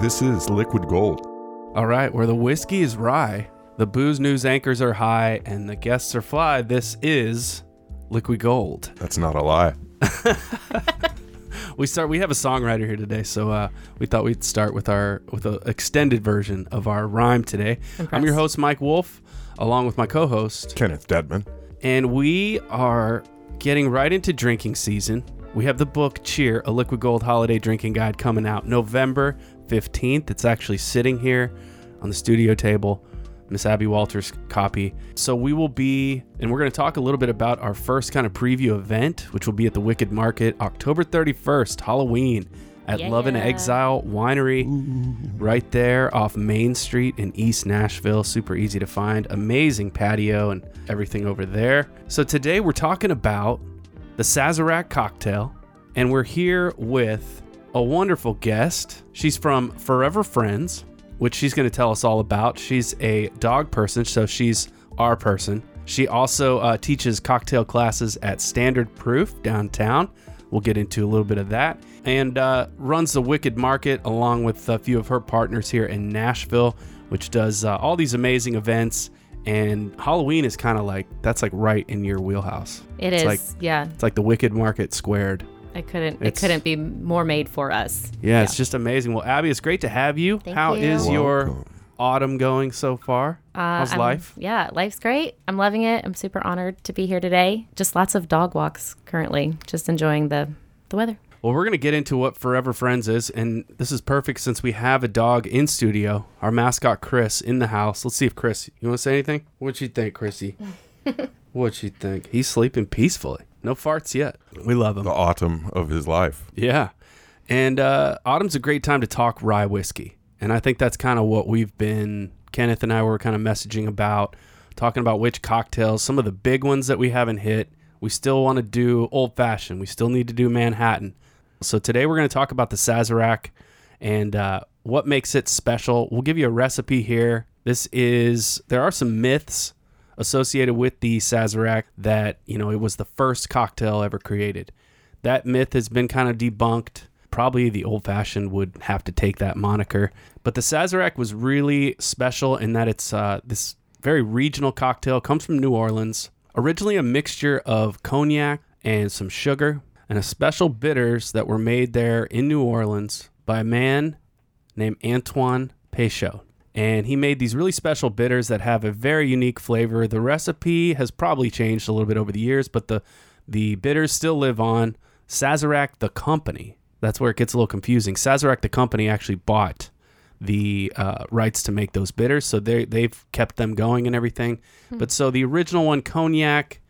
This is Liquid Gold. All right, where the whiskey is rye, the booze news anchors are high, and the guests are fly. This is Liquid Gold. That's not a lie. We start. We have a songwriter here today, so uh, we thought we'd start with our with an extended version of our rhyme today. I'm your host, Mike Wolf, along with my co-host, Kenneth Dedman. and we are getting right into drinking season. We have the book Cheer, a liquid gold holiday drinking guide coming out November 15th. It's actually sitting here on the studio table, Miss Abby Walters' copy. So we will be, and we're going to talk a little bit about our first kind of preview event, which will be at the Wicked Market October 31st, Halloween. At Love and Exile Winery, right there off Main Street in East Nashville. Super easy to find. Amazing patio and everything over there. So today we're talking about the Sazerac cocktail, and we're here with a wonderful guest. She's from Furever Friends, which she's going to tell us all about. She's a dog person, so she's our person. She also uh, teaches cocktail classes at Standard Proof downtown. We'll get into a little bit of that. And uh, runs the Wicked Market along with a few of her partners here in Nashville, which does uh, all these amazing events. And Halloween is kind of like, that's like right in your wheelhouse. It It's is, like- yeah. It's like the Wicked Market squared. It couldn't. it's- It couldn't be more made for us. Yeah, it's just amazing. Well, Abby, it's great to have you. Thank How you. is your autumn going so far? Uh, How's I'm- life? Yeah, life's great. I'm loving it. I'm super honored to be here today. Just lots of dog walks currently. Just enjoying the the weather. Well, we're going to get into what Furever Friends is, and this is perfect since we have a dog in studio. Our mascot, Chris, in the house. Let's see if Chris, you want to say anything? What'd you think, Chrissy? What'd you think? He's sleeping peacefully. No farts yet. We love him. The autumn of his life. Yeah. And uh, autumn's a great time to talk rye whiskey. And I think that's kind of what we've been, Kenneth and I were kind of messaging about, talking about which cocktails, some of the big ones that we haven't hit. We still want to do old fashioned, we still need to do Manhattan. So today we're going to talk about the Sazerac and uh, what makes it special. We'll give you a recipe here. This is, there are some myths associated with the Sazerac that, you know, it was the first cocktail ever created. That myth has been kind of debunked. Probably the old fashioned would have to take that moniker. But the Sazerac was really special in that it's uh, this very regional cocktail, comes from New Orleans. Originally a mixture of cognac and some sugar and a special bitters that were made there in New Orleans by a man named Antoine Peychaud. And he made these really special bitters that have a very unique flavor. The recipe has probably changed a little bit over the years, but the the bitters still live on. Sazerac the company. That's where it gets a little confusing. Sazerac the company actually bought the uh, rights to make those bitters, so they they've kept them going and everything. But so the original one, cognac,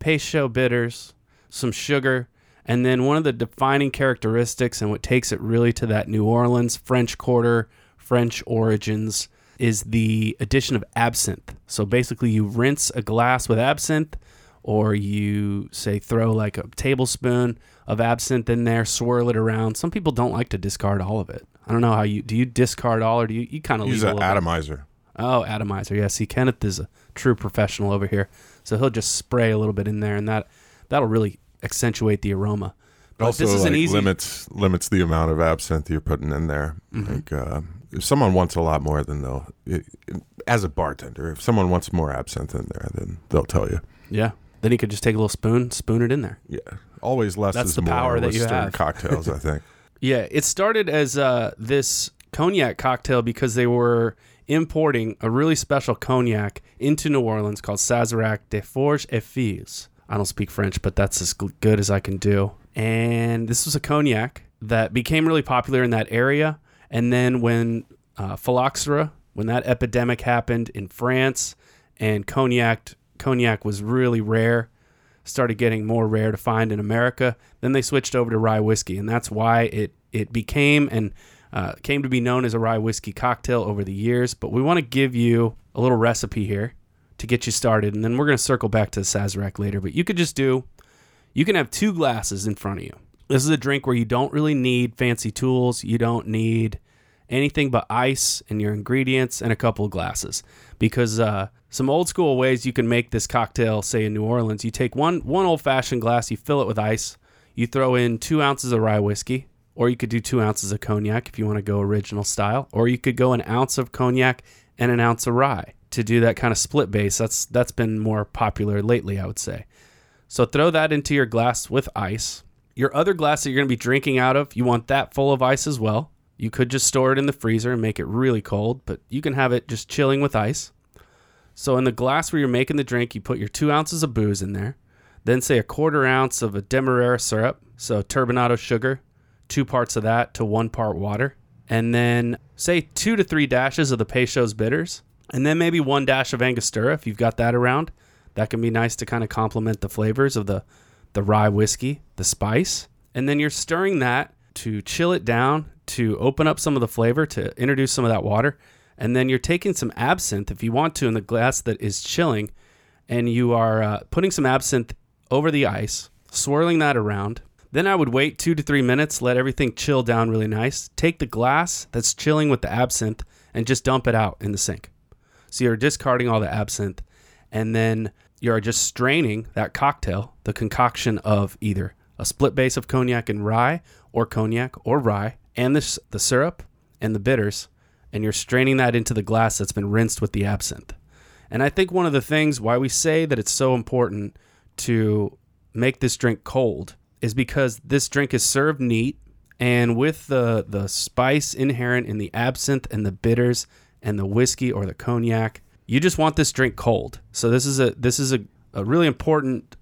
Peychaud bitters, some sugar, and then one of the defining characteristics and what takes it really to that New Orleans French Quarter, French origins is the addition of absinthe. So basically, you rinse a glass with absinthe, or you say throw like a tablespoon of absinthe in there, swirl it around. Some people don't like to discard all of it. I don't know how you do. You discard all, or do you? You kind of use a an little bit? atomizer. Oh, atomizer. Yeah, see, Kenneth is a true professional over here, so he'll just spray a little bit in there, and that that'll really accentuate the aroma. But also, this is like, an easy. limits limits the amount of absinthe you're putting in there. Mm-hmm. Like, uh, if someone wants a lot more, then they'll. It, it- as a bartender, if someone wants more absinthe in there, then they'll tell you. Yeah. Then he could just take a little spoon, spoon it in there. Yeah, always less That's is the more power that you have. cocktails. I think. Yeah, it started as uh, this cognac cocktail because they were importing a really special cognac into New Orleans called Sazerac de Forges et Fils. I don't speak French, but that's as good as I can do. And this was a cognac that became really popular in that area. And then when uh, phylloxera, when that epidemic happened in France, and cognac cognac was really rare, started getting more rare to find in America. Then they switched over to rye whiskey, and that's why it it became and uh, came to be known as a rye whiskey cocktail over the years. But we want to give you a little recipe here to get you started, and then we're going to circle back to the Sazerac later. But you could just do, you can have two glasses in front of you. This is a drink where you don't really need fancy tools. You don't need anything but ice and your ingredients and a couple of glasses because uh, some old school ways you can make this cocktail say in new orleans you take one one old fashioned glass you fill it with ice you throw in two ounces of rye whiskey or you could do two ounces of cognac if you want to go original style, or you could go an ounce of cognac and an ounce of rye to do that kind of split base. That's that's been more popular lately, I would say. So throw that into your glass with ice. Your other glass that you're going to be drinking out of, you want that full of ice as well. You could just store it in the freezer and make it really cold, but you can have it just chilling with ice. So in the glass where you're making the drink, you put your two ounces of booze in there. Then say a quarter ounce of a demerara syrup, so turbinado sugar, two parts of that to one part water, and then say two to three dashes of the Peychaud's bitters, and then maybe one dash of Angostura if you've got that around. That can be nice to kind of complement the flavors of the the rye whiskey, the spice, and then you're stirring that to chill it down, to open up some of the flavor, to introduce some of that water, and then you're taking some absinthe if you want to in the glass that is chilling, and you are uh, putting some absinthe over the ice, swirling that around. Then I would wait two to three minutes, let everything chill down really nice. Take the glass that's chilling with the absinthe and just dump it out in the sink. So you're discarding all the absinthe, and then you're just straining that cocktail, the concoction of either a split base of cognac and rye, or cognac or rye, and the syrup and the bitters, and you're straining that into the glass that's been rinsed with the absinthe. And I think one of the things why we say that it's so important to make this drink cold is because this drink is served neat and with the the spice inherent in the absinthe and the bitters and the whiskey or the cognac you just want this drink cold. So this is a this is a, a really important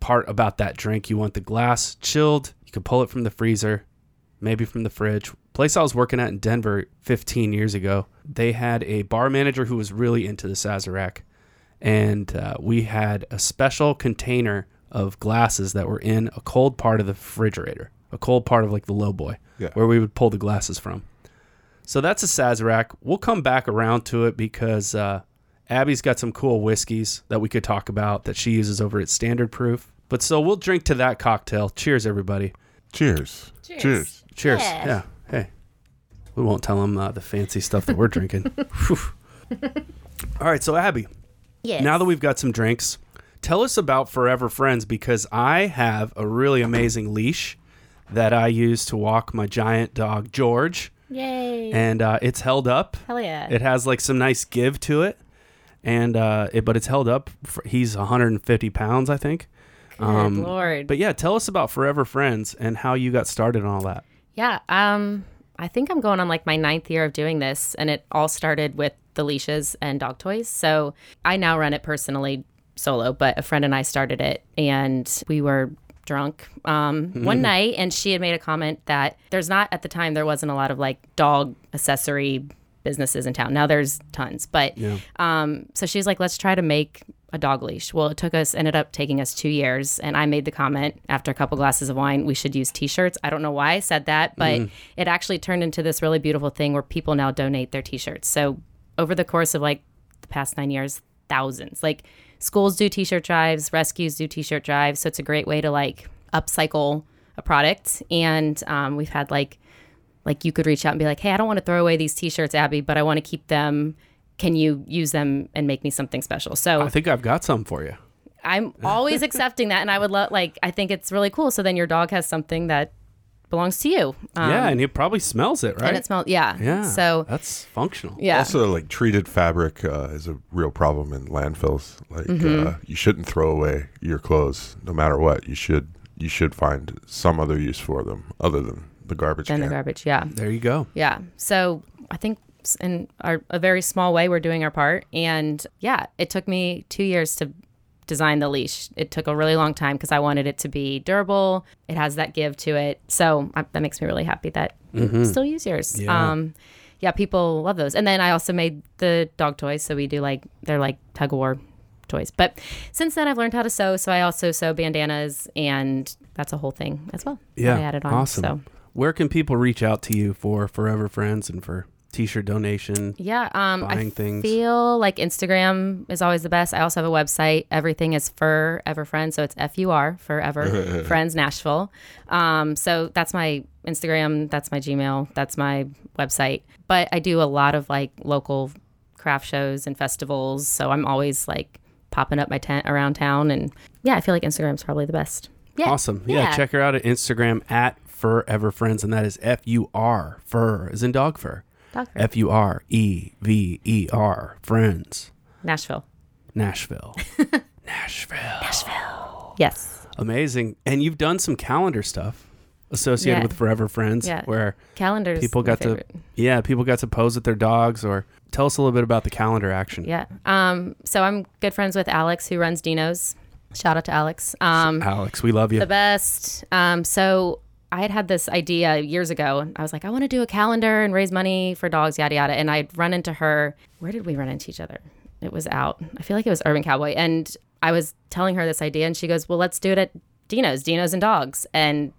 part about that drink. You want the glass chilled. You can pull it from the freezer, maybe from the fridge. Place I was working at in Denver 15 years ago, they had a bar manager who was really into the Sazerac, and uh, we had a special container of glasses that were in a cold part of the refrigerator, a cold part of like the low boy, Yeah. where we would pull the glasses from. So that's a Sazerac. We'll come back around to it because uh, Abby's got some cool whiskeys that we could talk about that she uses over at Standard Proof. But so we'll drink to that cocktail. Cheers, everybody. Cheers. Cheers. Cheers. Cheers. Yeah. Yeah. Hey, we won't tell them uh, the fancy stuff that we're drinking. All right. So, Abby, Yes. now that we've got some drinks, tell us about Furever Friends because I have a really amazing leash that I use to walk my giant dog, George. Yay. And uh, it's held up. Hell yeah. It has like some nice give to it, and uh, it, but it's held up. For, he's 150 pounds, I think. Good um, Lord. But yeah, tell us about Furever Friends and how you got started on all that. Yeah. Um, I think I'm going on like my ninth year of doing this, and it all started with the leashes and dog toys. So I now run it personally solo, but a friend and I started it, and we were drunk um, one night, and she had made a comment that there's not at the time there wasn't a lot of like dog accessory businesses in town. Now there's tons, but Yeah. um, so she's like, let's try to make a dog leash. Well, it took us, ended up taking us two years. And I made the comment after a couple glasses of wine, we should use t shirts. I don't know why I said that, but it actually turned into this really beautiful thing where people now donate their t shirts. So over the course of like the past nine years, thousands. Like schools do t shirt drives, rescues do t shirt drives. So it's a great way to like upcycle a product. And um, we've had like, like you could reach out and be like, hey, I don't want to throw away these t-shirts, Abby, but I want to keep them. Can you use them and make me something special? So I think I've got some for you. I'm always accepting that, and I would love like I think it's really cool. So then your dog has something that belongs to you. Um, yeah, and it probably smells it, right? and it smells yeah. yeah. So that's functional. yeah, Also, like treated fabric uh, is a real problem in landfills. Like Mm-hmm. uh, you shouldn't throw away your clothes, no matter what. You should you should find some other use for them other than the garbage then the garbage. Yeah, There you go. yeah. So I think in our a very small way we're doing our part, and yeah, it took me two years to design the leash. It took a really long time because I wanted it to be durable. It has that give to it, so I, that makes me really happy that you still use yours. Yeah. Um, yeah, people love those. And then I also made the dog toys, so we do like they're like tug of war toys. But since then, I've learned how to sew, so I also sew bandanas, and that's a whole thing as well. Yeah, I added on. awesome. So. Where can people reach out to you for Furever Friends and for t-shirt donation? Yeah, um, buying I things. feel like Instagram is always the best. I also have a website. Everything is FUR Forever Friends, so it's F U R Forever Friends Nashville. Um, so that's my Instagram. That's my Gmail. That's my website. But I do a lot of like local craft shows and festivals. So I'm always like popping up my tent around town, and yeah, I feel like Instagram's probably the best. Yeah, Awesome. Yeah, check her out at Instagram at Furever Friends, and that is F U R, fur, is in dog fur. Dog fur. F U R E V E R, Friends. Nashville. Nashville. Nashville. Nashville. Yes. Amazing. And you've done some calendar stuff associated Yeah. with Furever Friends Yeah. where Calendars. people got to yeah, people got to pose with their dogs or tell us a little bit about the calendar action. Yeah. Um. So I'm good friends with Alex, who runs Dino's. Shout out to Alex. Um. Alex, we love you. the best. Um, so I had had this idea years ago. I was like, I want to do a calendar and raise money for dogs, yada yada. And I'd run into her. Where did we run into each other? It was out. I feel like it was Urban Cowboy. And I was telling her this idea, and she goes, "Well, let's do it at Dino's, Dino's and Dogs." And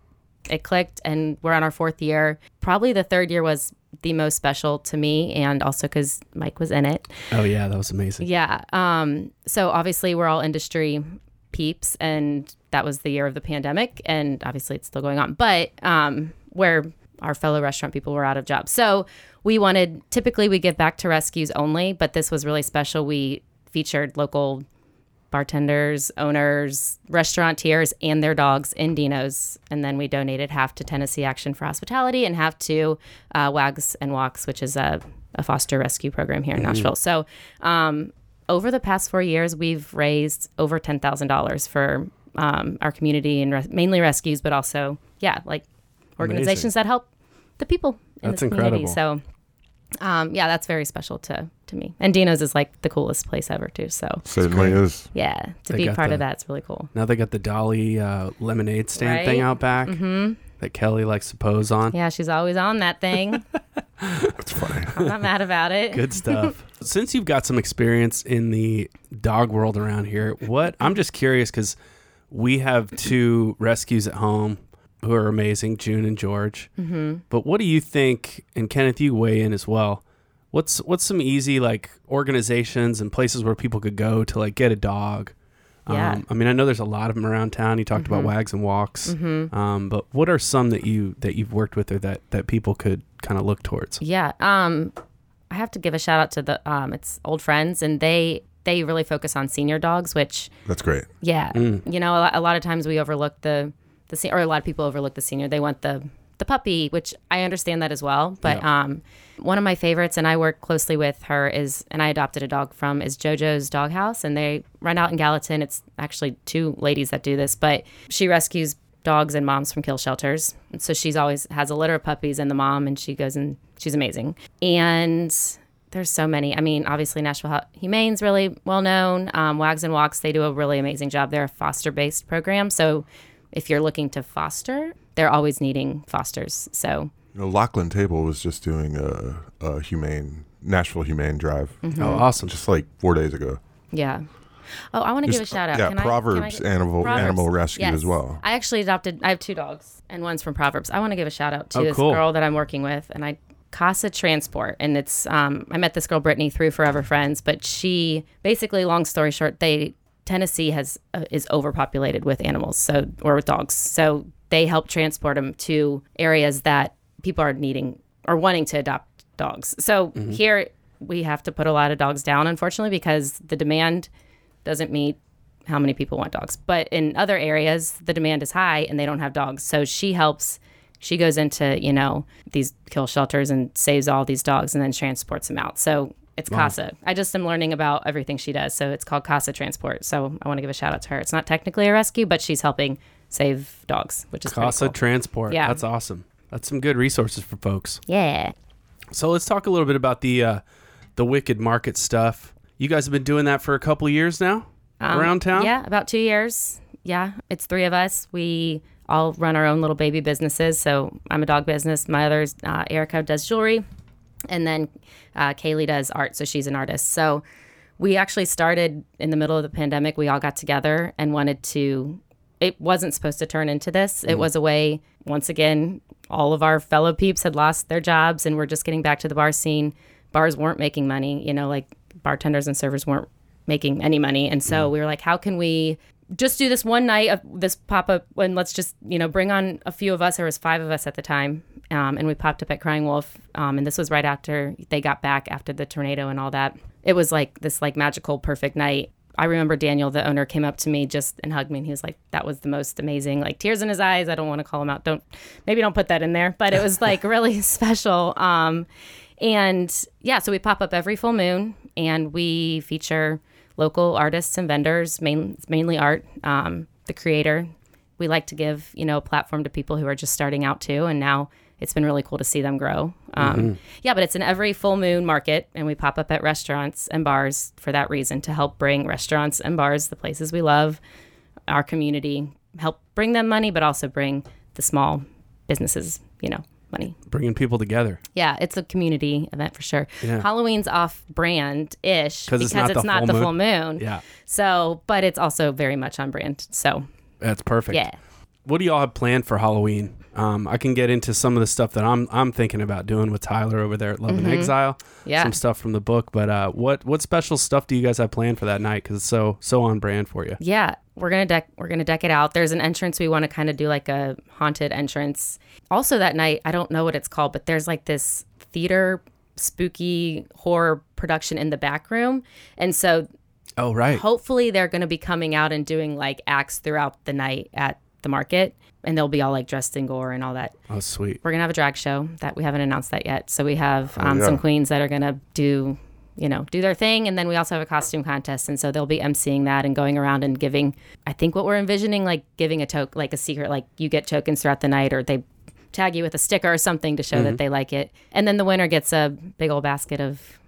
it clicked, and we're on our fourth year. Probably the third year was the most special to me, and also because Mike was in it. oh yeah, that was amazing. Yeah. Um, so obviously we're all industry peeps and that was the year of the pandemic and obviously it's still going on. But um, where our fellow restaurant people were out of jobs. So we wanted typically we give back to rescues only, but this was really special. We featured local bartenders, owners, restaurateurs, and their dogs in Dino's. And then we donated half to Tennessee Action for Hospitality and half to uh, Wags and Walks, which is a, a foster rescue program here in Nashville. So um, over the past four years, we've raised over $10,000 for um, our community and res- mainly rescues, but also, yeah, like organizations that help the people in That's this community. incredible. So, um, yeah, that's very special to, to me. And Dino's is like the coolest place ever, too. So, Certainly is. yeah, to They be part the- of that's really cool. Now they got the Dolly uh, lemonade stand thing out back that Kelly likes to pose on. Yeah, she's always on that thing. That's funny. I'm not mad about it. Good stuff. Since you've got some experience in the dog world around here, what I'm just curious because we have two rescues at home who are amazing, June and George. Mm-hmm. But what do you think? And Kenneth, you weigh in as well. What's what's some easy like organizations and places where people could go to like get a dog? Yeah. Um, I mean, I know there's a lot of them around town. You talked about Wags and Walks, Hmm. um, but what are some that you that you've worked with or that that people could kind of look towards? Yeah. Um, I have to give a shout out to the um, it's old friends, and they they really focus on senior dogs, which That's great. yeah, you know, a lot, a lot of times we overlook the the se- or a lot of people overlook the senior. They want the the puppy, which I understand that as well. But um, one of my favorites, and I work closely with her, is and I adopted a dog from is JoJo's Doghouse, and they run out in Gallatin. It's actually two ladies that do this, but she rescues dogs and moms from kill shelters. And so she's always has a litter of puppies and the mom, and she goes and she's amazing. And there's so many. I mean, obviously Nashville Humane's really well known. Um, Wags and Walks, they do a really amazing job. They're a foster based program. So if you're looking to foster, they're always needing fosters. So You know, Lockeland Table was just doing a, a humane Nashville Humane Drive Mm-hmm. Oh, awesome! just like four days ago. yeah. Oh, I want to give a shout out. Yeah, Can I- can I Proverbs get- Animal Proverbs. Animal Rescue Yes. as well. I actually adopted. I have two dogs, and one's from Proverbs. I want to give a shout out to Oh, this cool. girl that I'm working with, and I Casa Transport, and it's. Um, I met this girl Brittany through Furever Friends, but she basically, long story short, they Tennessee has uh, is overpopulated with animals, so or with dogs, so they help transport them to areas that people are needing or wanting to adopt dogs. So here we have to put a lot of dogs down, unfortunately, because the demand doesn't meet how many people want dogs. But in other areas, the demand is high and they don't have dogs. So she helps. She goes into you know these kill shelters and saves all these dogs and then transports them out. So it's Casa. I just am learning about everything she does. So it's called Casa Transport. So I want to give a shout out to her. It's not technically a rescue, but she's helping save dogs, which is Casa cool. Transport. Yeah. that's awesome. That's some good resources for folks. yeah. So let's talk a little bit about the uh, the Wicked Market stuff. You guys have been doing that for a couple of years now around town. Um, Yeah, about two years. Yeah, it's three of us. We all run our own little baby businesses. So I'm a dog business. My other's uh, Erica does jewelry, and then uh, Kaylee does art. So she's an artist. So we actually started in the middle of the pandemic. We all got together and wanted to. It wasn't supposed to turn into this. It was a way. Once again, all of our fellow peeps had lost their jobs, and we're just getting back to the bar scene. Bars weren't making money. You know, like bartenders and servers weren't making any money. And so we were like, how can we just do this one night of this pop up and let's just, you know, bring on a few of us. There was five of us at the time. Um, and we popped up at Crying Wolf. Um, and this was right after they got back after the tornado and all that. It was like this like magical, perfect night. I remember Daniel, the owner, came up to me just and hugged me, and he was like, "That was the most amazing." Like tears in his eyes. I don't want to call him out. Don't maybe don't put that in there, but it was like really special. Um, and yeah, so we pop up every full moon, and we feature local artists and vendors, main, mainly art. Um, the creator. We like to give you know a platform to people who are just starting out too, and now it's been really cool to see them grow. Um, Yeah, but it's in every full moon market, and we pop up at restaurants and bars for that reason to help bring restaurants and bars, the places we love, our community, help bring them money, but also bring the small businesses, you know, money. Bringing people together. Yeah, it's a community event for sure. Yeah. Halloween's off brand ish because it's it's not not, the the, full full moon. Yeah. So, but it's also very much on brand. So, That's perfect. yeah. What do y'all have planned for Halloween? Um, I can get into some of the stuff that I'm I'm thinking about doing with Tyler over there at Love and Exile. Mm-hmm. Yeah. Some stuff from the book, but uh, what what special stuff do you guys have planned for that night? Because it's so so on brand for you. Yeah, we're gonna deck we're gonna deck it out. There's an entrance we want to kind of do like a haunted entrance. Also that night, I don't know what it's called, but there's like this theater spooky horror production in the back room, and so Oh right. hopefully they're gonna be coming out and doing like acts throughout the night at the market, and they'll be all like dressed in gore and all that. Oh sweet. We're gonna have a drag show that we haven't announced that yet. So we have um, yeah. some queens that are gonna do, you know, do their thing, and then we also have a costume contest, and so they'll be emceeing that and going around and giving. I think what we're envisioning, like giving a token, like a secret, like you get tokens throughout the night, or they tag you with a sticker or something to show Mm-hmm. that they like it, and then the winner gets a big old basket of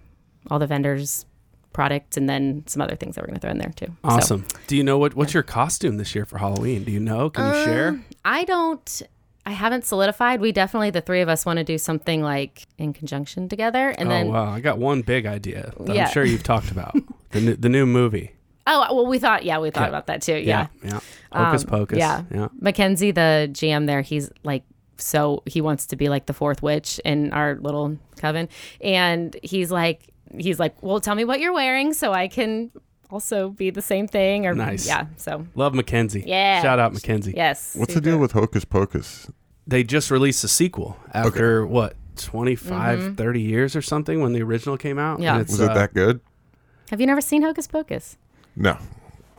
all the vendors' products, and then some other things that we're gonna throw in there too. So- Awesome. Do you know what what's your costume this year for Halloween? Do you know? Can you share? Um, I don't. I haven't solidified. We definitely, the three of us, want to do something like in conjunction together, and oh then wow, I got one big idea that Yeah. I'm sure you've talked about the new, the new movie. oh well, we thought yeah, we thought Yeah. about that too. Yeah, yeah. Hocus Um, pocus. yeah. yeah. Mackenzie, the GM there, he's like so he wants to be like the fourth witch in our little coven, and he's like he's like, well, tell me what you're wearing so I can also be the same thing or Nice. yeah. So Love Mackenzie. Yeah. Shout out Mackenzie. yes, What's the deal with Hocus Pocus? They just released a sequel after what 25, 30 years or something when the original came out. Mm-hmm. Yeah. And it's, Was it uh, that good? Have you never seen Hocus Pocus? No,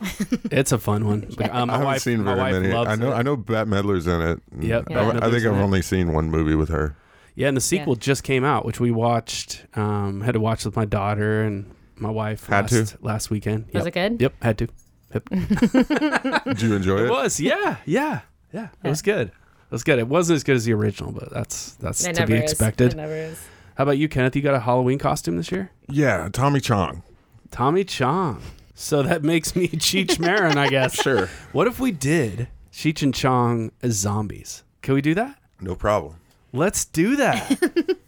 It's a fun one. But, my I haven't wife, seen very many. I know. it. I know Bette Midler's in it. and Yep, I, I think I've it. only seen one movie with her. Yeah, and the sequel just came out, which we watched. Um, had to watch with my daughter and my wife. Had last, to? last weekend. Was Yep. it good? Yep, had to. Yep. Did you enjoy It it? was, yeah, yeah, yeah. It was good. It was good. It wasn't as good as the original, but that's that's It to never be is. expected. It never is. How about you, Kenneth? You got a Halloween costume this year? Yeah, Tommy Chong. Tommy Chong. So that makes me Cheech Marin, I guess. Sure, What if we did Cheech and Chong as zombies? Can we do that? no problem. Let's do that.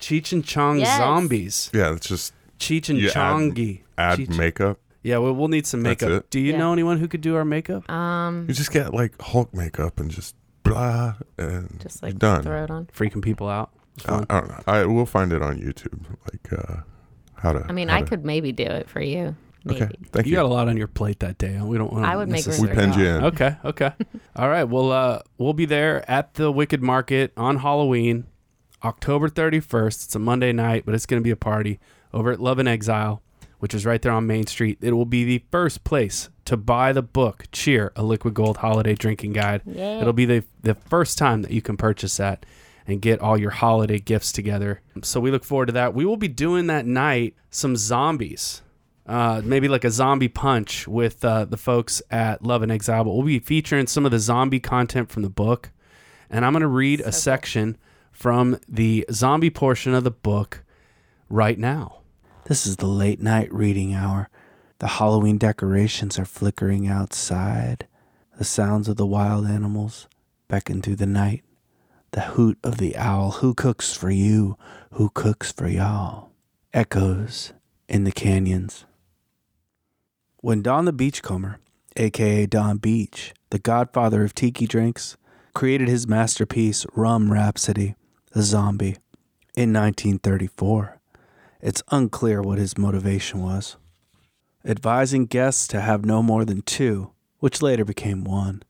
Cheech and Chong Yes. zombies. Yeah, it's just Cheech and You add- Chongy. add Cheech- makeup. Yeah, well, we'll need some That's makeup. it. Do you Yeah. know anyone who could do our makeup? Um, You just get like Hulk makeup and just blah, and just you're like done. throw it on. Freaking people out. It's I, fun. I don't know. I will find it on YouTube. Like uh, how to. I mean, how I to- could maybe do it for you. Maybe. Okay, thank you, you. got a lot on your plate that day. We don't want. to. I would make room we for pinned you in. Okay, okay. All right. Well, uh, we'll be there at the Wicked Market on Halloween, October 31st. It's a Monday night, but it's going to be a party over at Love and Exile, which is right there on Main Street. It will be the first place to buy the book Cheer, a Liquid Gold Holiday Drinking Guide. Yeah. It'll be the the first time that you can purchase that and get all your holiday gifts together. So we look forward to that. We will be doing that night some zombies. Uh, maybe like a zombie punch with uh, the folks at Love and Exile. But we'll be featuring some of the zombie content from the book. And I'm going to read a section from the zombie portion of the book right now. This is the late night reading hour. The Halloween decorations are flickering outside. The sounds of the wild animals beckon through the night. The hoot of the owl, who cooks for you, who cooks for y'all, echoes in the canyons. When Don the Beachcomber, aka Don Beach, the godfather of tiki drinks, created his masterpiece Rum Rhapsody, The Zombie, in 1934, it's unclear what his motivation was. Advising guests to have no more than two, which later became one.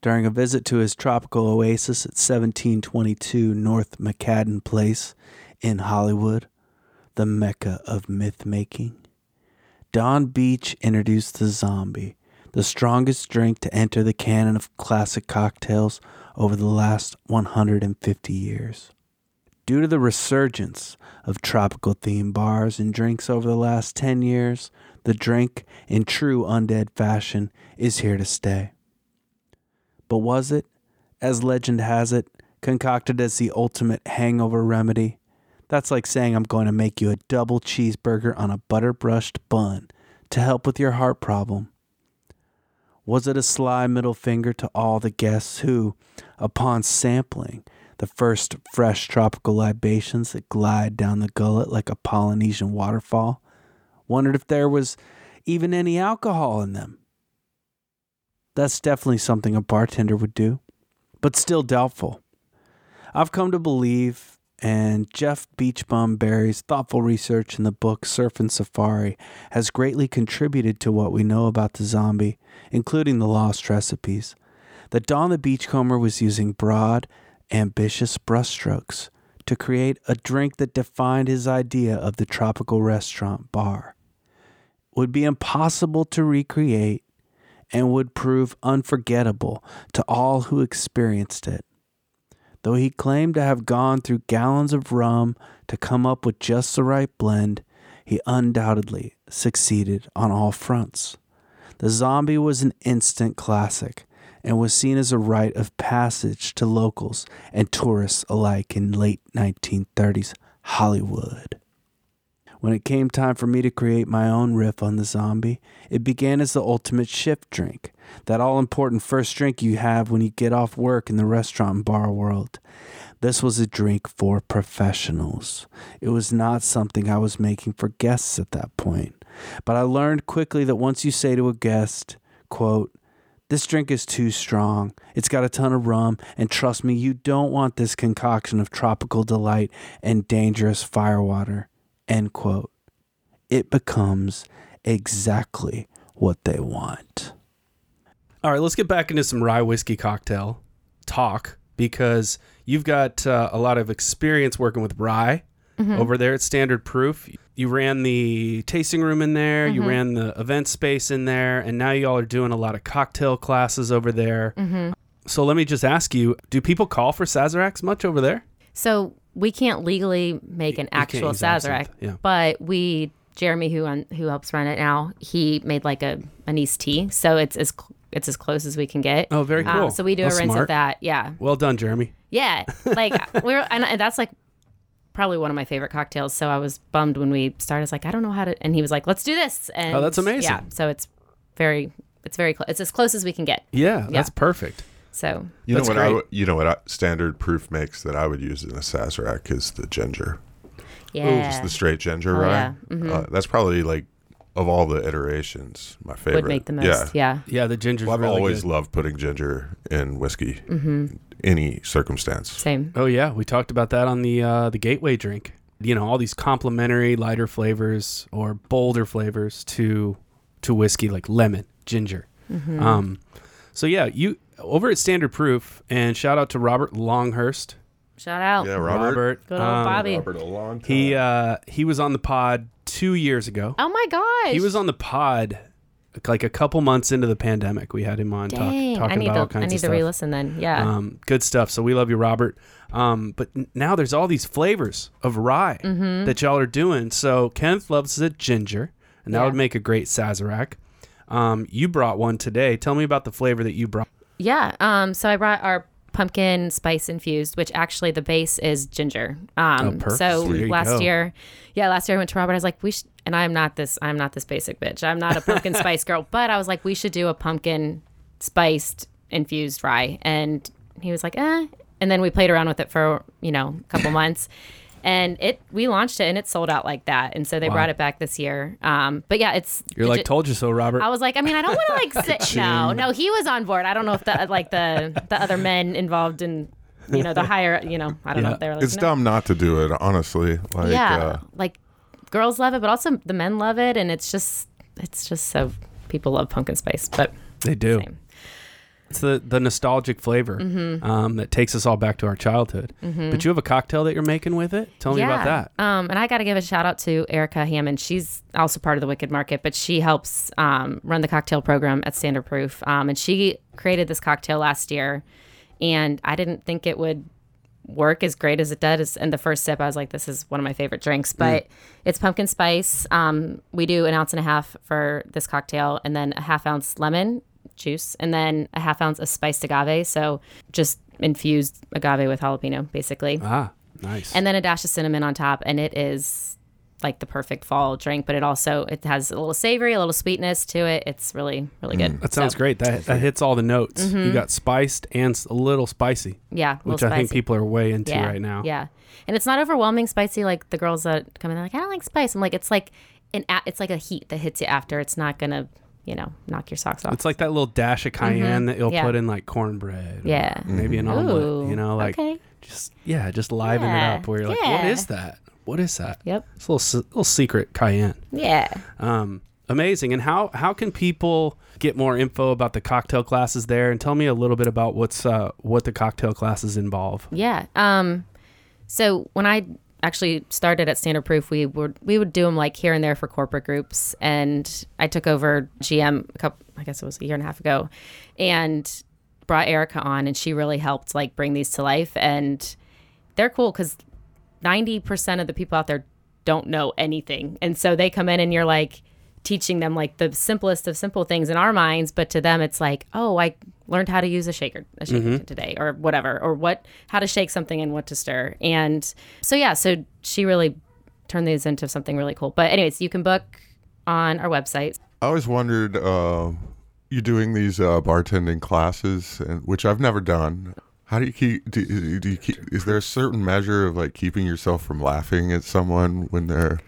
During a visit to his tropical oasis at 1722 North McCadden Place in Hollywood, the mecca of myth making, Don Beach introduced the zombie, the strongest drink to enter the canon of classic cocktails over the last 150 years. Due to the resurgence of tropical themed bars and drinks over the last 10 years, the drink, in true undead fashion, is here to stay. But was it, as legend has it, concocted as the ultimate hangover remedy? That's like saying I'm going to make you a double cheeseburger on a butter brushed bun to help with your heart problem. Was it a sly middle finger to all the guests who, upon sampling the first fresh tropical libations that glide down the gullet like a Polynesian waterfall, wondered if there was even any alcohol in them? That's definitely something a bartender would do, but still doubtful. I've come to believe, and Jeff Beachbum Berry's thoughtful research in the book Sippin' Safari has greatly contributed to what we know about the zombie, including the lost recipes, that Don the Beachcomber was using broad, ambitious brushstrokes to create a drink that defined his idea of the tropical restaurant bar. Would be impossible to recreate and would prove unforgettable to all who experienced it. Though he claimed to have gone through gallons of rum to come up with just the right blend, he undoubtedly succeeded on all fronts. The zombie was an instant classic and was seen as a rite of passage to locals and tourists alike in late 1930s Hollywood. When it came time for me to create my own riff on the zombie, it began as the ultimate shift drink, that all important first drink you have when you get off work in the restaurant and bar world. This was a drink for professionals. It was not something I was making for guests at that point. But I learned quickly that once you say to a guest, quote, this drink is too strong. It's got a ton of rum, and trust me, you don't want this concoction of tropical delight and dangerous firewater. End quote. It becomes exactly what they want. All right, let's get back into some rye whiskey cocktail talk because you've got uh, a lot of experience working with rye mm-hmm. over there at Standard Proof. You ran the tasting room in there, you mm-hmm. ran the event space in there, and now y'all are doing a lot of cocktail classes over there. Mm-hmm. So let me just ask you do people call for Sazeracs much over there? So we can't legally make an actual Sazerac, yeah. but we Jeremy who on, who helps run it now, he made like a an East tea, so it's as cl- it's as close as we can get. Oh, very Um, cool. so we do That's a rinse smart. of that. Yeah, Well done, Jeremy. yeah. Like we're and that's like probably one of my favorite cocktails. So I was bummed when we started. I was like, I don't know how to, and he was like, let's do this. And Oh, that's amazing. Yeah. So it's very it's very close. It's as close as we can get. Yeah, that's perfect. So You know what? I, great. would- you know what? I, standard proof makes that I would use in a Sazerac is the ginger. yeah, Just the straight ginger Oh, rye. yeah. Mhm. Uh, that's probably like of all the iterations, my favorite. would make the most. Yeah. Yeah. Yeah, the ginger. Well, I've really always good. loved putting ginger in whiskey, Mm-hmm. any circumstance. Same. Oh yeah, we talked about that on the uh, the gateway drink. You know, all these complementary lighter flavors or bolder flavors to to whiskey like lemon, ginger. Mm-hmm. Um, so yeah, you over at Standard Proof, and shout out to Robert Longhurst. Shout out. Yeah, Robert. Good old um, Bobby. Robert, a long time. He uh, he was on the pod two years ago. Oh my gosh. He was on the pod like a couple months into the pandemic. We had him on talk, talking I need about all to. kinds I need of to stuff. re-listen then. Yeah. Um, good stuff. So we love you, Robert. Um, but n- now there's all these flavors of rye Mm-hmm. that y'all are doing. So Kenneth loves the ginger, and that Yeah. would make a great Sazerac. Um, you brought one today. Tell me about the flavor that you brought. Yeah. Um. So I brought our pumpkin spice infused, which actually the base is ginger. Um. Oh. So last go. year, yeah, last year I went to Robert. I was like, we should, and I'm not this. I'm not this basic bitch. I'm not a pumpkin spice girl. But I was like, we should do a pumpkin spiced infused rye, and he was like, eh. And then we played around with it for you know a couple months. And it, we launched it, and it sold out like that. And so they Wow. brought it back this year. Um, but yeah, it's You're the like, gi- told you so, Robert. I was like, I mean, I don't want to like sit. no, no, he was on board. I don't know if the like the the other men involved in, you know, the higher, you know, I don't know if they were like, it's no. dumb not to do it, honestly. Like, yeah, uh, like girls love it, but also the men love it, and it's just it's just so people love pumpkin spice, but they do. same. It's the, the nostalgic flavor Mm-hmm. um, that takes us all back to our childhood. But you have a cocktail that you're making with it. Tell me about that. Um, and I got to give a shout out to Erica Hammond. She's also part of the Wicked Market, but she helps um, run the cocktail program at Standard Proof. Um, and she created this cocktail last year, and I didn't think it would work as great as it does. And the first sip, I was like, "This is one of my favorite drinks." But it's pumpkin spice. Um, we do an ounce and a half for this cocktail, and then a half ounce lemon juice, and then a half ounce of spiced agave. So just infused agave with jalapeno, basically Ah, nice. and then a dash of cinnamon on top and it is like the perfect fall drink but it also it has a little savory a little sweetness to it it's really really good that sounds So, great. That that hits all the notes. You got spiced and a little spicy, yeah a little which I think people are way into yeah right now. yeah and it's not overwhelming spicy like the girls that come in they're like i don't like spice i'm like it's like an a- it's like a heat that hits you after it's not gonna you know knock your socks off It's like that little dash of cayenne that you'll Mm-hmm. Yeah. put in like cornbread. yeah Maybe an omelet. Ooh, You know, like okay just yeah, just liven Yeah, it up. Where you're like, what is that? What is that? yep It's a little little secret cayenne. yeah Um, amazing. And how how can people get more info about the cocktail classes there? And tell me a little bit about what's uh, what the cocktail classes involve. Yeah. Um, so when I actually started at Standard Proof, we would we would do them like here and there for corporate groups, and I took over GM a couple, I guess it was a year and a half ago, and brought Erica on, and she really helped like bring these to life, and they're cool because ninety percent of the people out there don't know anything, and so they come in and you're like teaching them like the simplest of simple things in our minds, but to them it's like, oh, I learned how to use a shaker, a shaker today, or whatever, or what, how to shake something and what to stir. And so yeah, so she really turned these into something really cool. But anyways, you can book on our website. I always wondered, uh, you doing these uh, bartending classes, and, which I've never done. How do you keep? Do, do you keep? Is there a certain measure of like keeping yourself from laughing at someone when they're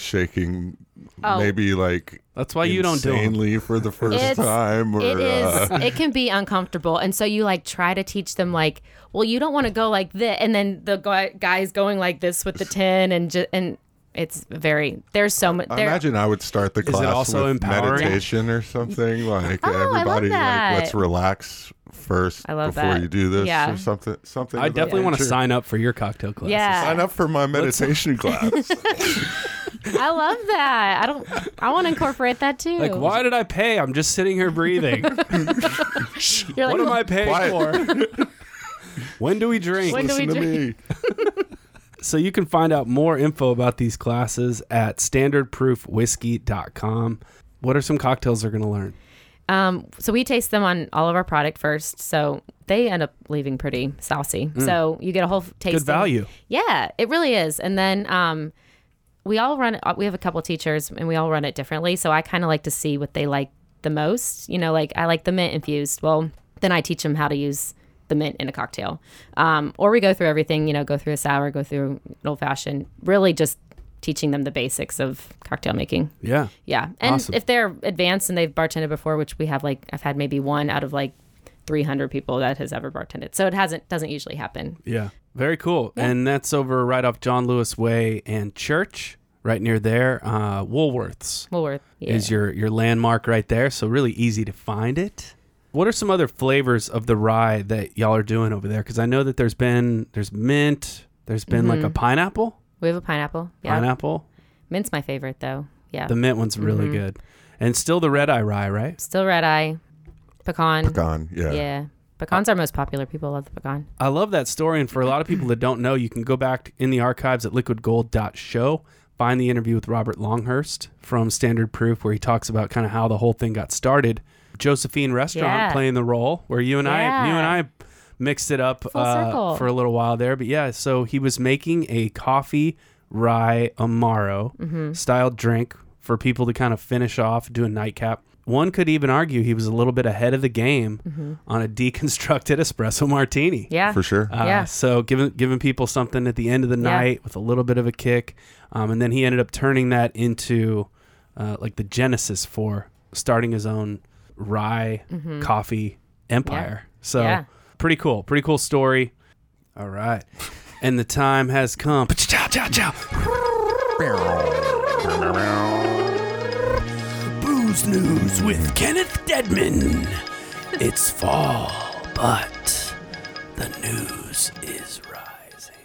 shaking? Oh. Maybe like That's why you don't do 'em. insanely for the first It's- time, or It is. Uh, it can be uncomfortable, and so you like try to teach them like, well, you don't want to go like this, and then the guy guy's going like this with the tin, and just and it's very. There's so much. I imagine I would start the class also with empowering? meditation or something like Oh, I love everybody like that. let's relax first I love before that. you do this Yeah. or something something. I definitely want to sign up for your cocktail class. Yeah. sign up for my meditation class. I love that. I don't. I want to incorporate that too. Like, why did I pay? I'm just sitting here breathing. You're like, what am I paying Quiet. for? when do we drink? When do we Listen to me. So you can find out more info about these classes at standardproofwhiskey.com. What are some cocktails they're going to learn? Um, so we taste them on all of our product first, so they end up leaving pretty saucy. So you get a whole taste. Mm. Good value. Yeah, it really is. And then um, we all run. We have a couple teachers, and we all run it differently. So I kind of like to see what they like the most. You know, like I like the mint infused. Well, then I teach them how to use the mint in a cocktail. Um, or we go through everything. You know, go through a sour, go through an old fashioned. Really, just teaching them the basics of cocktail making. Yeah. Yeah. And Awesome. if they're advanced and they've bartended before, which we have like I've had maybe one out of like 300 people that has ever bartended. So it hasn't doesn't usually happen. Yeah. Very cool. And that's over right off John Lewis Way and Church, right near there. Uh, Woolworths Woolworth. Yeah. is your, your landmark right there. So really easy to find it. What are some other flavors of the rye that y'all are doing over there? Because I know that there's been there's mint, there's been like a pineapple, we have a pineapple. Mm-hmm. Yeah. pineapple. Mint's my favorite though. Yeah. The mint one's really Mm-hmm. good, and still the red eye rye, right? Still red eye. Pecan. Pecan, yeah. Yeah. Pecan's our most popular. People love the pecan. I love that story. And for a lot of people that don't know, you can go back in the archives at liquidgold.show, find the interview with Robert Longhurst from Standard Proof, where he talks about kind of how the whole thing got started. Josephine Restaurant Yeah. playing the role, where you and I, you and I mixed it up uh, for a little while there. But yeah, so he was making a coffee rye amaro Mm-hmm. style drink for people to kind of finish off, do a nightcap. One could even argue he was a little bit ahead of the game on a deconstructed espresso martini. Mm-hmm. Yeah. For sure. Uh, Yeah. So giving giving people something at the end of the Yeah. night with a little bit of a kick, um, and then he ended up turning that into uh, like the genesis for starting his own rye coffee empire. So Mm-hmm. Yeah. pretty cool, pretty cool story. All right, and the time has come. Booze news with Kenneth Deadman. It's fall, but the news is rising.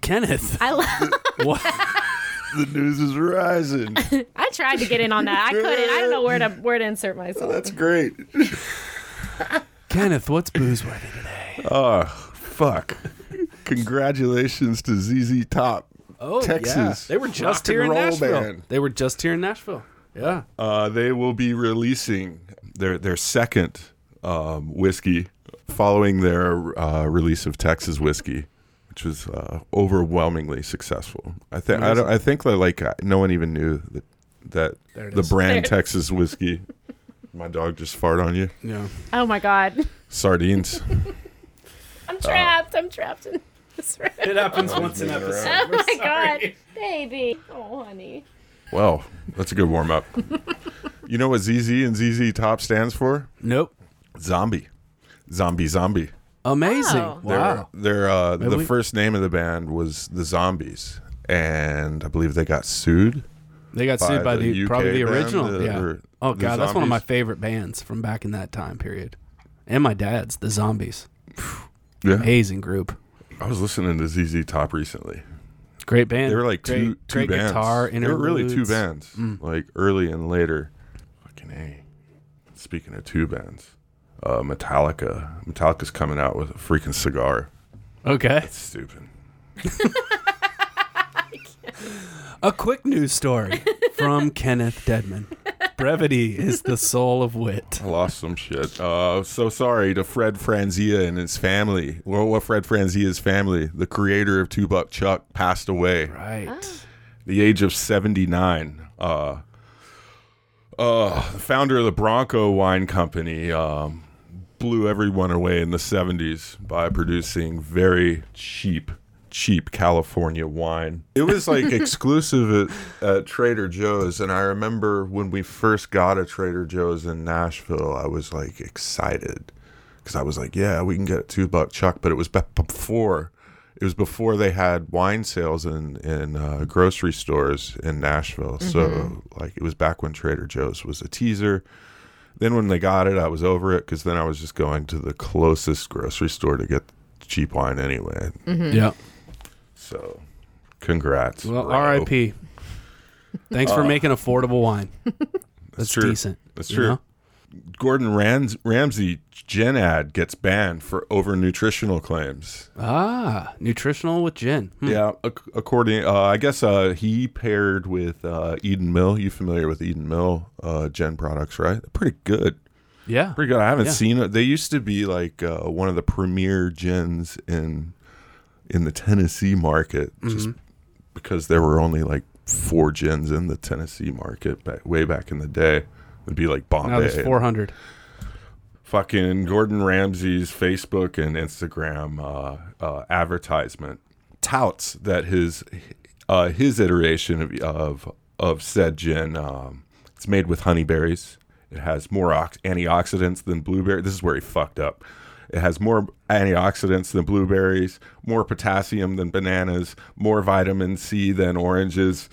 Kenneth, I love. what? The news is rising. I tried to get in on that. I couldn't. I don't know where to where to insert myself. That's great. Kenneth, what's booze boozeworthy today? Oh, fuck. Congratulations to ZZ Top. Oh, Texas yeah. They were just rock here in Nashville. band. They were just here in Nashville. Yeah. Uh, they will be releasing their their second um, whiskey following their uh, release of Texas whiskey, which was uh, overwhelmingly successful. I think I, don't- I think that like uh, no one even knew that that the is. brand There. Texas whiskey. My dog just farted on you. Yeah. Oh my god. Sardines. I'm trapped. I'm trapped in this room. It happens once an episode. Oh We're my sorry. god, baby. Oh honey. Well, that's a good warm up. you know what ZZ and ZZ Top stands for? Nope. Zombie. Zombie zombie. Amazing. Oh. Wow. Their, their uh, Maybe the we- first name of the band was the Zombies, and I believe they got sued. They got sued by by the, the UK probably the band, original. the- yeah. or Oh the god, that's one of my Zombies? favorite bands from back in that time period. And my dad's, the Zombies. Yeah, Amazing group. I was listening to ZZ Top recently. Great band. They were like great, two two great bands. guitar they were really two interludes. Mm. bands, like early and later. Fucking a. Speaking of two bands, uh, Metallica. Metallica's coming out with a freaking cigar. Okay. It's stupid. A quick news story from Kenneth Deadman. Brevity is the soul of wit. I lost some shit. Uh, so sorry to Fred Franzia and his family. Well, what Fred Franzia's family, the creator of Two Buck Chuck, passed away. Right. the age of 79. Uh, uh, the founder of the Bronco Wine Company um, blew everyone away in the 70s by producing very cheap, cheap California wine. It was like exclusive at, at Trader Joe's. And I remember when we first got a Trader Joe's in Nashville, I was like excited because I was like, yeah, we can get two buck chuck. But it was before. It was before they had wine sales in in uh, grocery stores in Nashville. So like it was back when Trader Joe's was a teaser. Then when they got it, I was over it because then I was just going to the closest grocery store to get cheap wine anyway. Yeah. So, congrats. Well, bro. R.I.P. Thanks for making affordable wine. That's true. decent. That's you true. know? Gordon Rams- Ramsay gin ad gets banned for over nutritional claims. Ah, nutritional with gin. Hmm. Yeah, ac- according, uh, I guess uh, he paired with uh, Eden Mill. You familiar with Eden Mill uh, gin products, right? They're pretty good. Yeah. Pretty good. I haven't Yeah. seen it. They used to be like uh, one of the premier gins in in the Tennessee market, just Mm-hmm. because there were only like four gins in the Tennessee market back, way back in the day. It'd be like Bombay. Now there's 400. fucking Gordon Ramsay's Facebook and Instagram uh, uh, advertisement touts that his uh, his iteration of of, of said gin um, it's made with honeyberries. It has more ox- antioxidants than blueberry. This is where he fucked up. It has more antioxidants than blueberries, more potassium than bananas, more vitamin C than oranges,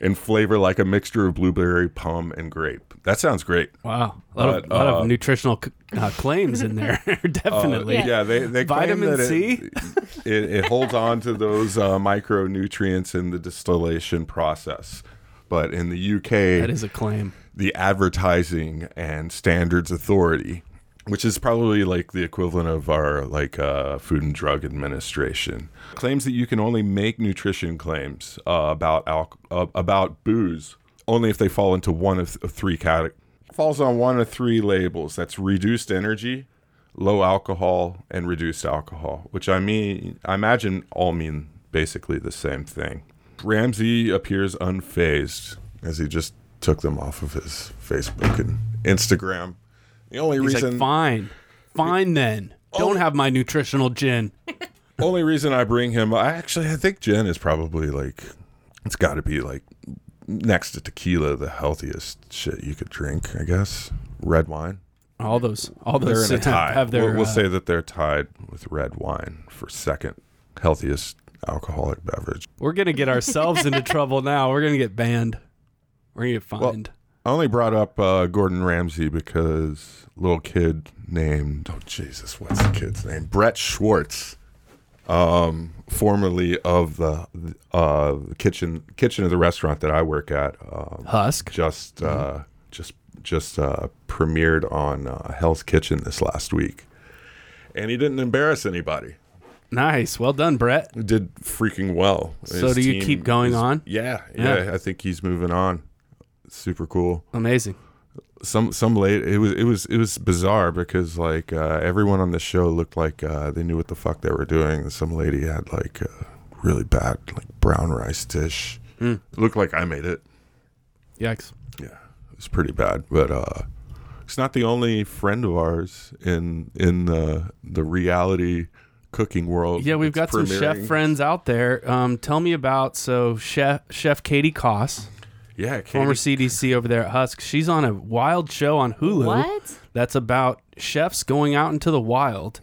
and flavor like a mixture of blueberry, plum, and grape. That sounds great. Wow. A lot, of, But, lot uh, of nutritional c- uh, claims in there. Definitely. Yeah. Yeah, they they claim Vitamin that it- C? It, it, holds on to those uh, micronutrients in the distillation process. But in the UK, That is a claim. the Advertising and Standards Authority, which is probably like the equivalent of our like uh, Food and Drug Administration, claims that you can only make nutrition claims uh, about alc- uh, about booze only if they fall into one of, of three categories. Falls on one of three labels. That's reduced energy, low alcohol, and reduced alcohol. Which I mean, I imagine all mean basically the same thing. Ramsay appears unfazed as he just took them off of his Facebook and Instagram. The only He's reason like, fine. Fine then. Don't have my nutritional gin. only reason I bring him I actually I think gin is probably like it's got to be like next to tequila the healthiest shit you could drink, I guess. Red wine. All those, all They're those in a tie. have their. we'll we'll uh, say that they're tied with red wine for second healthiest alcoholic beverage. we're gonna get ourselves into trouble now. We're gonna get banned. We're gonna get fined. I only brought up uh, Gordon Ramsay because little kid named oh Jesus, what's the kid's name? Brett Schwartz, um, formerly of the uh, kitchen kitchen of the restaurant that I work at. Um, Husk. just uh, just just uh, premiered on uh, Hell's Kitchen this last week, and he didn't embarrass anybody. Nice. Well done, Brett. Did freaking well. So His do you keep going is- on? Yeah, yeah, Yeah. I think he's moving on. Super cool. Amazing. Some some late it was it was it was bizarre because like uh, everyone on the show looked like uh, they knew what the fuck they were doing. Some lady had like a really bad like brown rice dish. Mm. It looked like I made it. Yikes. Yeah, it was pretty bad. But uh, it's not the only friend of ours in in the the reality cooking world. Yeah, we've got that's some chef friends out there. Um, tell me about so chef Chef Katie Koss, Yeah, former Katie. CDC over there at Husk. She's on a wild show on Hulu. What? That's about chefs going out into the wild,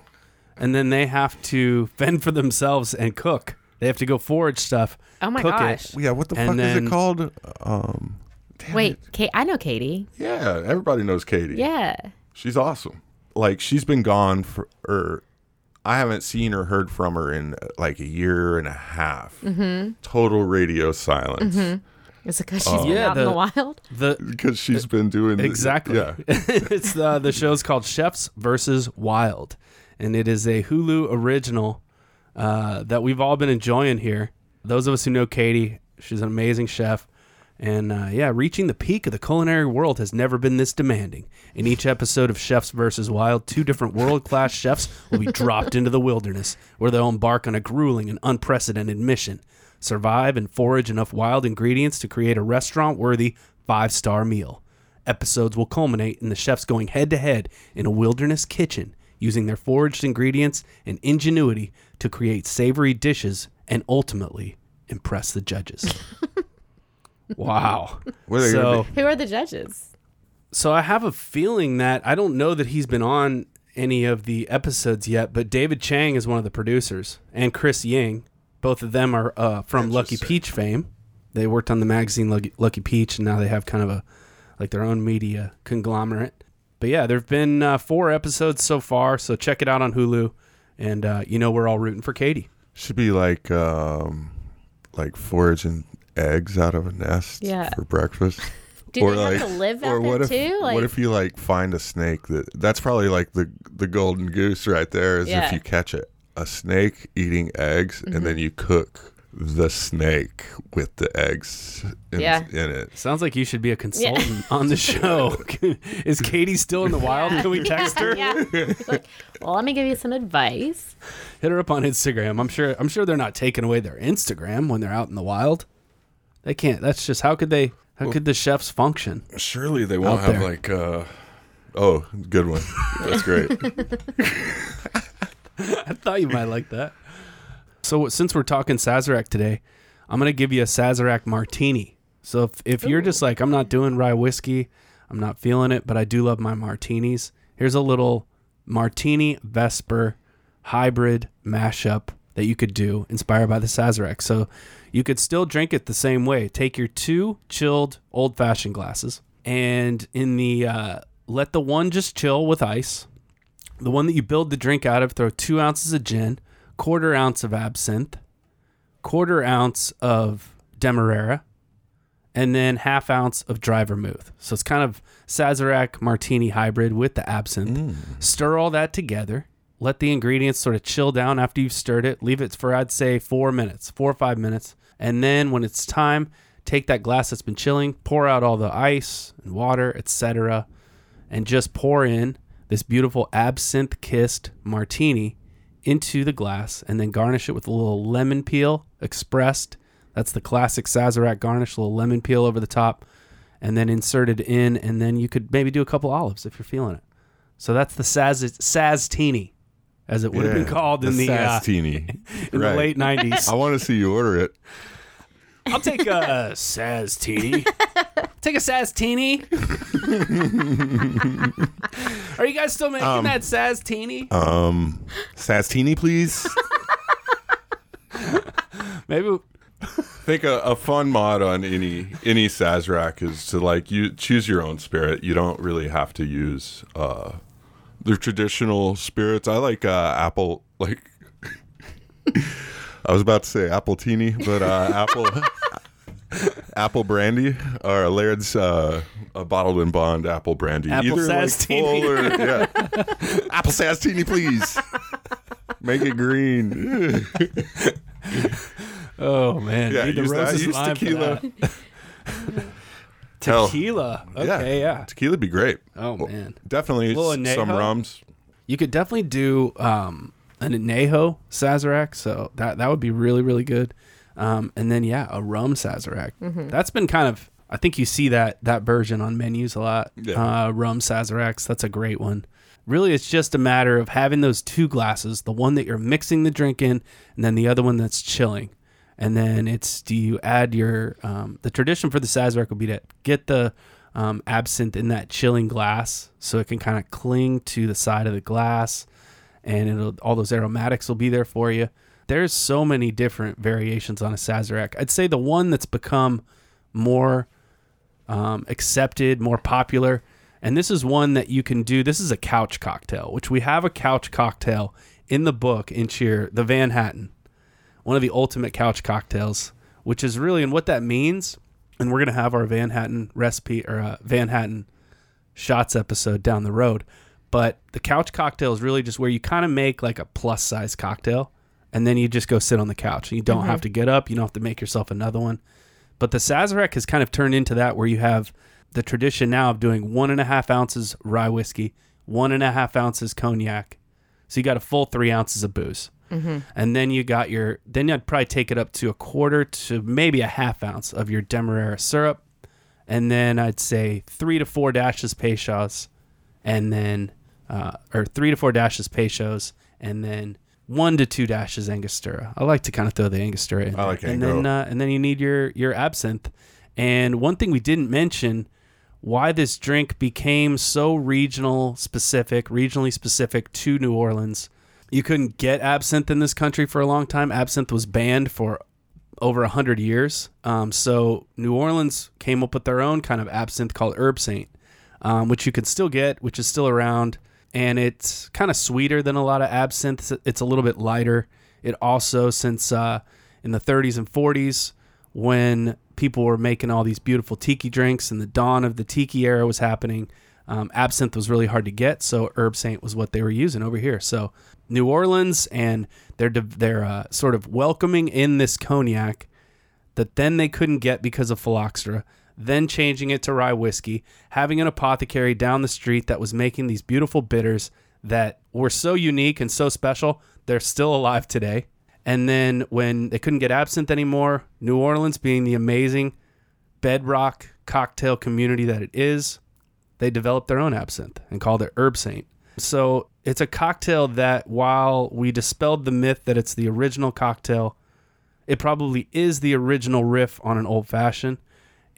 and then they have to fend for themselves and cook. They have to go forage stuff. Oh my cook gosh. It. Yeah, what the And fuck is then- it called? Um, damn Wait, it. Kate, I know Katie. Yeah, everybody knows Katie. Yeah. She's awesome. Like she's been gone for or I haven't seen or heard from her in uh, like a year and a half. Mm-hmm. Total radio silence Is it because she's Oh. been Yeah, out in the the- wild? The because she's been doing the- Exactly. yeah, it's the the show's called Chefs versus Wild, and it is a Hulu original uh, that we've all been enjoying here. Those of us who know Katie, she's an amazing chef, and uh, yeah, reaching the peak of the culinary world has never been this demanding. In each episode of Chefs versus Wild, two different world class chefs will be dropped into the wilderness, where they'll embark on a grueling and unprecedented mission. Survive and forage enough wild ingredients to create a restaurant worthy five star meal. Episodes will culminate in the chefs going head to head in a wilderness kitchen, using their foraged ingredients and ingenuity to create savory dishes and ultimately impress the judges. wow. What are So. Who are the judges? so I have a feeling that I don't know that he's been on any of the episodes yet, but David Chang is one of the producers, and Chris Ying. Both of them are uh, from Lucky Peach fame. They worked on the magazine Lucky, Lucky Peach, and now they have kind of a like their own media conglomerate. But yeah, there've been uh, four episodes so far, so check it out on Hulu. And uh, you know we're all rooting for Katie. Should be like um, like foraging eggs out of a nest Yeah. for breakfast. Do or they like, have to live or what there if too? Like, what if you like find a snake that that's probably like the the golden goose right there is Yeah. if you catch it a snake eating eggs Mm-hmm. and then you cook the snake with the eggs in, Yeah. in it. Sounds like you should be a consultant on the show. Is Katie still in the wild? Can we text her? yeah. Like, well, let me give you some advice. Hit her up on Instagram. I'm sure. I'm sure they're not taking away their Instagram when they're out in the wild. They can't. That's just how could they? How could the chefs function? Surely they won't have there. like uh oh good one. That's great. Thought you might like that. So since we're talking Sazerac today, I'm gonna give you a Sazerac martini. So if, if you're just like I'm not doing rye whiskey, I'm not feeling it, but I do love my martinis. Here's a little martini Vesper hybrid mashup that you could do inspired by the Sazerac. So you could still drink it the same way. Take your two chilled old fashioned glasses and in the uh, let the one just chill with ice. The one that you build the drink out of, throw two ounces of gin, quarter ounce of absinthe, quarter ounce of demerara, and then half ounce of dry vermouth. So it's kind of Sazerac martini hybrid with the absinthe. Mm. Stir all that together. Let the ingredients sort of chill down after you've stirred it. Leave it for I'd say four minutes, four or five minutes, and then when it's time, take that glass that's been chilling, pour out all the ice and water, etc., and just pour in this beautiful absinthe kissed martini into the glass and then garnish it with a little lemon peel expressed. That's the classic Sazerac garnish, a little lemon peel over the top, and then insert it in. And then you could maybe do a couple olives if you're feeling it. So that's the Saz Saztini, as it would have been called call in the, uh, Sastini. in the late '90s. I want to see you order it. I'll take a Saztini. take a Saztini. Are you guys still making that Saztini? Um, Sastini, please. Maybe think a, a fun mod on any any Sazerac is to like you choose your own spirit. You don't really have to use uh the traditional spirits. I like uh apple like I was about to say apple teeny, but uh apple apple brandy or Laird's uh a bottled in bond apple brandy. Apple Either like Saztini. or yeah. apple Saztini, please. Make it green. Oh man, Yeah, Need the use that. roses Use tequila. Tequila. Okay, yeah. Tequila'd be great. Oh man, Definitely some rums. you could definitely do um, an anejo sazerac. So that that would be really really good. Um, and then yeah, a rum sazerac. That's been kind of. I think you see that that version on menus a lot. Yeah. Uh, rum sazeracs. That's a great one. Really, it's just a matter of having those two glasses, the one that you're mixing the drink in, and then the other one that's chilling. And then it's do you add your um, the tradition for the Sazerac would be to get the um, absinthe in that chilling glass so it can kind of cling to the side of the glass, and all those aromatics will be there for you. There's so many different variations on a Sazerac. I'd say the one that's become more um, accepted, more popular. And this is one that you can do. This is a couch cocktail, which we have a couch cocktail in the book in Cheer, the Van Hatten, one of the ultimate couch cocktails, which is really, and what that means, and we're going to have our Van Hatten recipe or uh, Van Hatten shots episode down the road. But the couch cocktail is really just where you kind of make like a plus size cocktail and then you just go sit on the couch. You don't have mm-hmm. to get up, you don't have to make yourself another one. But the Sazerac has kind of turned into that where you have the tradition now of doing one and a half ounces rye whiskey, one and a half ounces cognac. So you got a full three ounces of booze. Mm-hmm. And then you got your, then you'd probably take it up to a quarter to maybe a half ounce of your Demerara syrup. And then I'd say three to four dashes Peychaud's. And then, uh, or three to four dashes Peychaud's. And then one to two dashes Angostura. I like to kind of throw the Angostura in. I like. And Ango. then, uh, and then you need your your absinthe. And one thing we didn't mention why this drink became so regional specific, regionally specific to New Orleans. You couldn't get absinthe in this country for a long time. Absinthe was banned for over a hundred years. Um, so New Orleans came up with their own kind of absinthe called Herbsaint, um, which you can still get, which is still around, and it's kind of sweeter than a lot of absinthe. It's a little bit lighter. It also, since uh, in the 30s and 40s, when people were making all these beautiful tiki drinks and the dawn of the tiki era was happening, um, absinthe was really hard to get. So Herbsaint was what they were using over here. So New Orleans and they're they're uh, sort of welcoming in this cognac that then they couldn't get because of phylloxera, then changing it to rye whiskey, having an apothecary down the street that was making these beautiful bitters that were so unique and so special, they're still alive today. And then when they couldn't get absinthe anymore, New Orleans being the amazing bedrock cocktail community that it is, they developed their own absinthe and called it Herbsaint. So it's a cocktail that while we dispelled the myth that it's the original cocktail, it probably is the original riff on an old fashioned.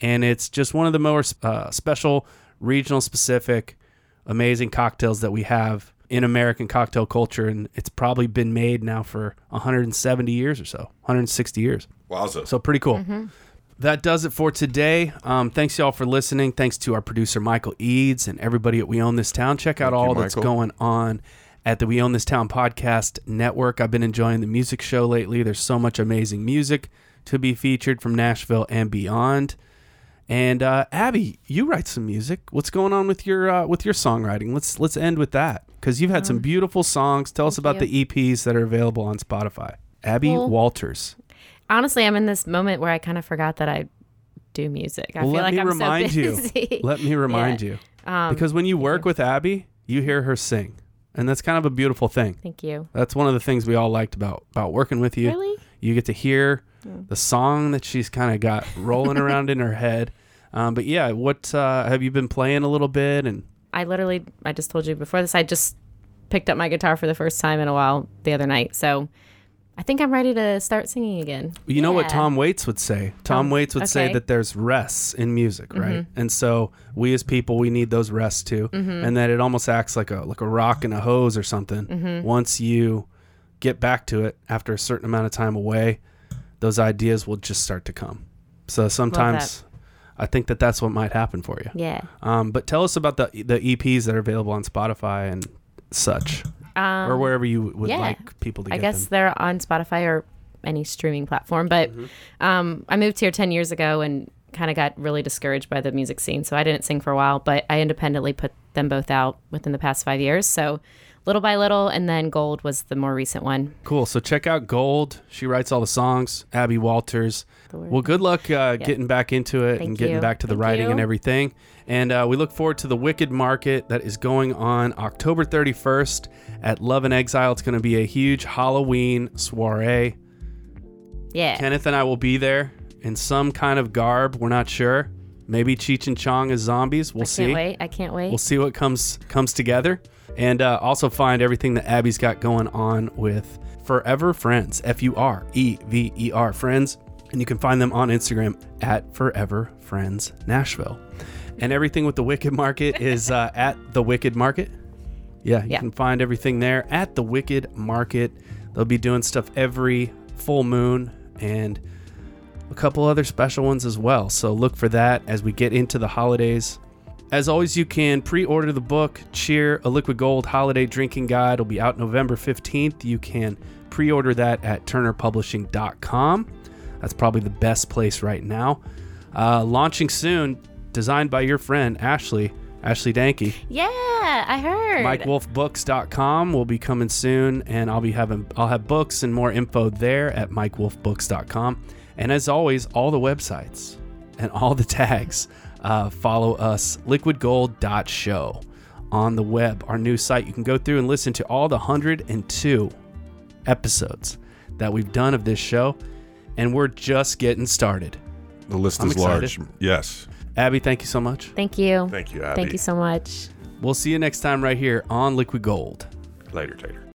And it's just one of the more uh, special, regional specific, amazing cocktails that we have in American cocktail culture. And it's probably been made now for 170 years or so, 160 years. Wowza. So pretty cool. That does it for today. Um, thanks y'all for listening. Thanks to our producer Michael Eads and everybody at We Own This Town. Check out Thank you, all that's Michael. going on at the We Own This Town podcast network. I've been enjoying the music show lately. There's so much amazing music to be featured from Nashville and beyond. And uh, Abby, you write some music. What's going on with your uh, with your songwriting? Let's let's end with that because you've had some beautiful songs. Tell us about you. the EPs that are available on Spotify. Abby Well, Walters. Honestly, I'm in this moment where I kind of forgot that I do music. I Well, feel let like me I'm remind so you. busy. Let me remind Yeah. you. Um, Because when you work with Abby, you hear her sing. And that's kind of a beautiful thing. Thank you. That's one of the things we all liked about about working with you. Really? You get to hear the song that she's kind of got rolling around in her head. Um, but yeah, what uh, have you been playing a little bit? And I literally, I just told you before this, I just picked up my guitar for the first time in a while the other night. So I think I'm ready to start singing again. you know what Tom Waits would say? Tom Oh, Waits would say that there's rests in music, right? Mm-hmm. And so we as people, we need those rests too, and that it almost acts like a like a rock and a hose or something. Mm-hmm. Once you get back to it after a certain amount of time away, those ideas will just start to come. So sometimes I think that that's what might happen for you. Yeah. Um, but tell us about the the EPs that are available on Spotify and such, Um, or wherever you would yeah. like people to I guess them. they're on Spotify or any streaming platform. But Mm-hmm. um, I moved here 10 years ago and kind of got really discouraged by the music scene. So I didn't sing for a while, but I independently put them both out within the past five years. So little by little. And then Gold was the more recent one. Cool. So check out Gold. She writes all the songs. Abby Walters. Well, good luck uh, getting back into it and getting you. back to the Thank writing you. and everything. And uh, we look forward to the Wicked Market that is going on October 31st at Love and Exile. It's going to be a huge Halloween soiree. Yeah. Kenneth and I will be there in some kind of garb. We're not sure. Maybe Cheech and Chong as zombies. We'll I see. can't wait. I can't wait. We'll see what comes comes together, and uh, also find everything that Abby's got going on with Furever Friends. F U R E V E R Friends, and you can find them on Instagram at Furever Friends Nashville. And everything with the Wicked Market is uh, at the Wicked Market. Yeah, you Yeah. can find everything there at the Wicked Market. They'll be doing stuff every full moon and a couple other special ones as well. So look for that as we get into the holidays. As always, you can pre order the book, Cheer, a Liquid Gold Holiday Drinking Guide. It'll be out November 15th. You can pre order that at turnerpublishing.com. That's probably the best place right now. Uh, launching soon, designed by your friend, Ashley, Ashley Danke. yeah, I heard. MikeWolfBooks.com will be coming soon, and I'll be having I'll have books and more info there at MikeWolfBooks.com. And as always, all the websites and all the tags uh, follow us liquidgold.show on the web, our new site. You can go through and listen to all the 102 episodes that we've done of this show, and we're just getting started. The list I'm is large. Yes. Abby, thank you so much. Thank you. Thank you, Abby. Thank you so much. We'll see you next time right here on Liquid Gold. Later, Tater.